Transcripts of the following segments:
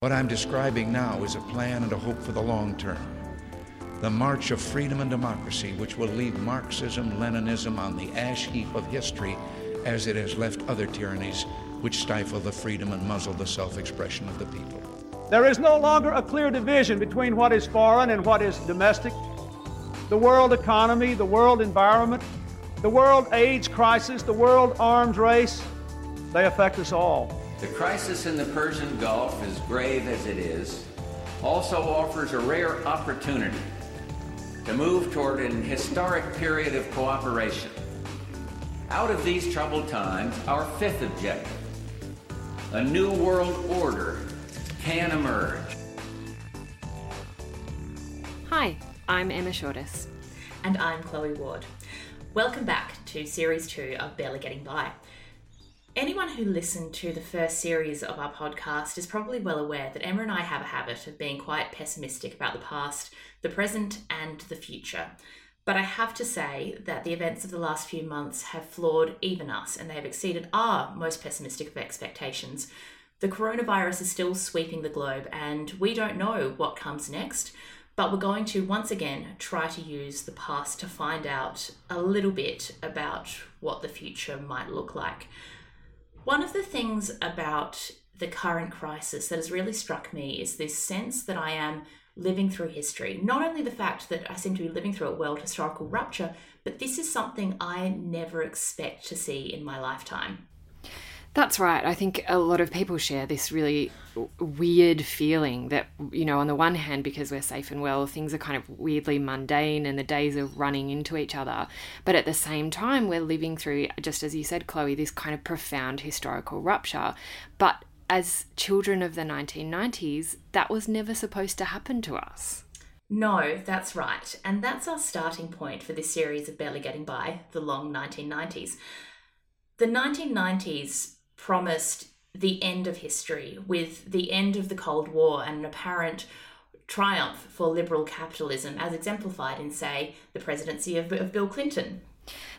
What I'm describing now is a plan and a hope for the long term. The march of freedom and democracy, which will leave Marxism, Leninism on the ash heap of history as it has left other tyrannies which stifle the freedom and muzzle the self expression of the people. There is no longer a clear division between what is foreign and what is domestic. The world economy, the world environment, the world AIDS crisis, the world arms race, they affect us all. The crisis in the Persian Gulf, as grave as it is, also offers a rare opportunity to move toward an historic period of cooperation. Out of these troubled times, our fifth objective, a new world order, can emerge. Hi, I'm Emma Shortis. And I'm Chloe Ward. Welcome back to Series 2 of Barely Getting By. Anyone who listened to the first series of our podcast is probably well aware that Emma and I have a habit of being quite pessimistic about the past, the present, and the future. But I have to say that the events of the last few months have floored even us, and they have exceeded our most pessimistic of expectations. The coronavirus is still sweeping the globe, and we don't know what comes next. But we're going to once again try to use the past to find out a little bit about what the future might look like. One of the things about the current crisis that has really struck me is this sense that I am living through history. Not only the fact that I seem to be living through a world historical rupture, but this is something I never expect to see in my lifetime. That's right. I think a lot of people share this really weird feeling that, you know, on the one hand, because we're safe and well, things are kind of weirdly mundane and the days are running into each other. But at the same time, we're living through, just as you said, Chloe, this kind of profound historical rupture. But as children of the 1990s, that was never supposed to happen to us. No, that's right. And that's our starting point for this series of Barely Getting By, the long 1990s. The 1990s promised the end of history with the end of the Cold War and an apparent triumph for liberal capitalism, as exemplified in, say, the presidency of, of Bill Clinton.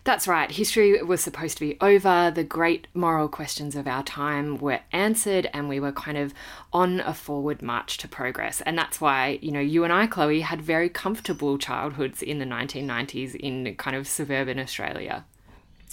That's right. History was supposed to be over. The great moral questions of our time were answered, and we were kind of on a forward march to progress. And that's why, you know, you and I, Chloe, had very comfortable childhoods in the 1990s in kind of suburban Australia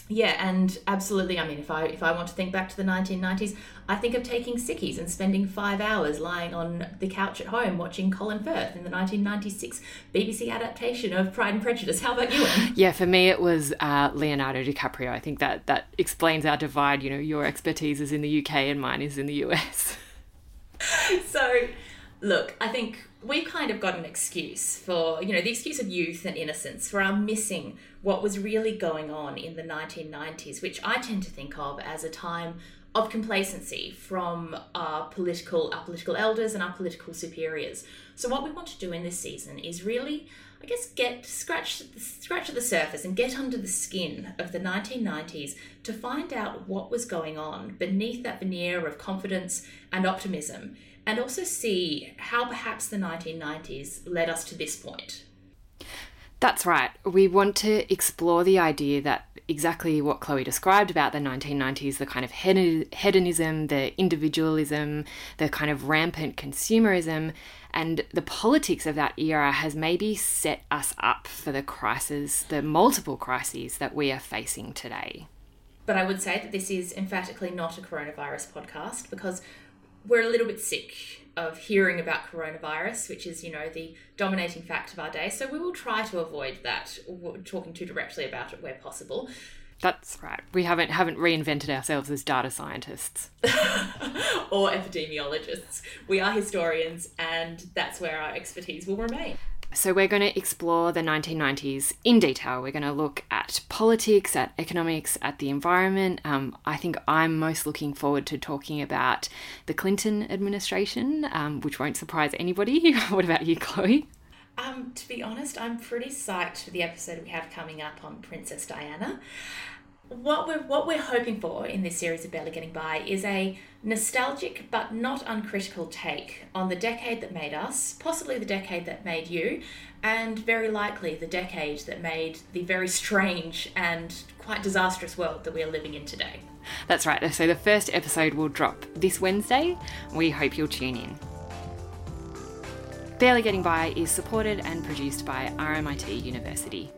yeah and absolutely i mean if i if i want to think back to the 1990s i think of taking sickies and spending five hours lying on the couch at home watching colin firth in the 1996 bbc adaptation of pride and prejudice. How about you yeah for me it was uh, leonardo dicaprio. I think that that explains our divide. You know your expertise is in the uk and mine is in the us so look i think we've kind of got an excuse for, you know, the excuse of youth and innocence for our missing what was really going on in the 1990s, which I tend to think of as a time of complacency from our political our political elders and our political superiors. So what we want to do in this season is really I guess get scratch scratch at the surface and get under the skin of the 1990s to find out what was going on beneath that veneer of confidence and optimism and also see how perhaps the 1990s led us to this point. That's right. We want to explore the idea that exactly what Chloe described about the 1990s the kind of hedonism, the individualism, the kind of rampant consumerism, and the politics of that era has maybe set us up for the crises, the multiple crises that we are facing today. But I would say that this is emphatically not a coronavirus podcast because we're a little bit sick of hearing about coronavirus, which is, you know, the dominating fact of our day. So we will try to avoid that, talking too directly about it where possible. That's right. We haven't haven't reinvented ourselves as data scientists or epidemiologists. We are historians, and that's where our expertise will remain. So, we're going to explore the 1990s in detail. We're going to look at politics, at economics, at the environment. Um, I think I'm most looking forward to talking about the Clinton administration, um, which won't surprise anybody. what about you, Chloe? Um, to be honest, I'm pretty psyched for the episode we have coming up on Princess Diana what we're what we're hoping for in this series of Barely Getting By is a nostalgic but not uncritical take on the decade that made us, possibly the decade that made you, and very likely the decade that made the very strange and quite disastrous world that we are living in today. That's right. So the first episode will drop this Wednesday. We hope you'll tune in. Barely Getting By is supported and produced by RMIT University.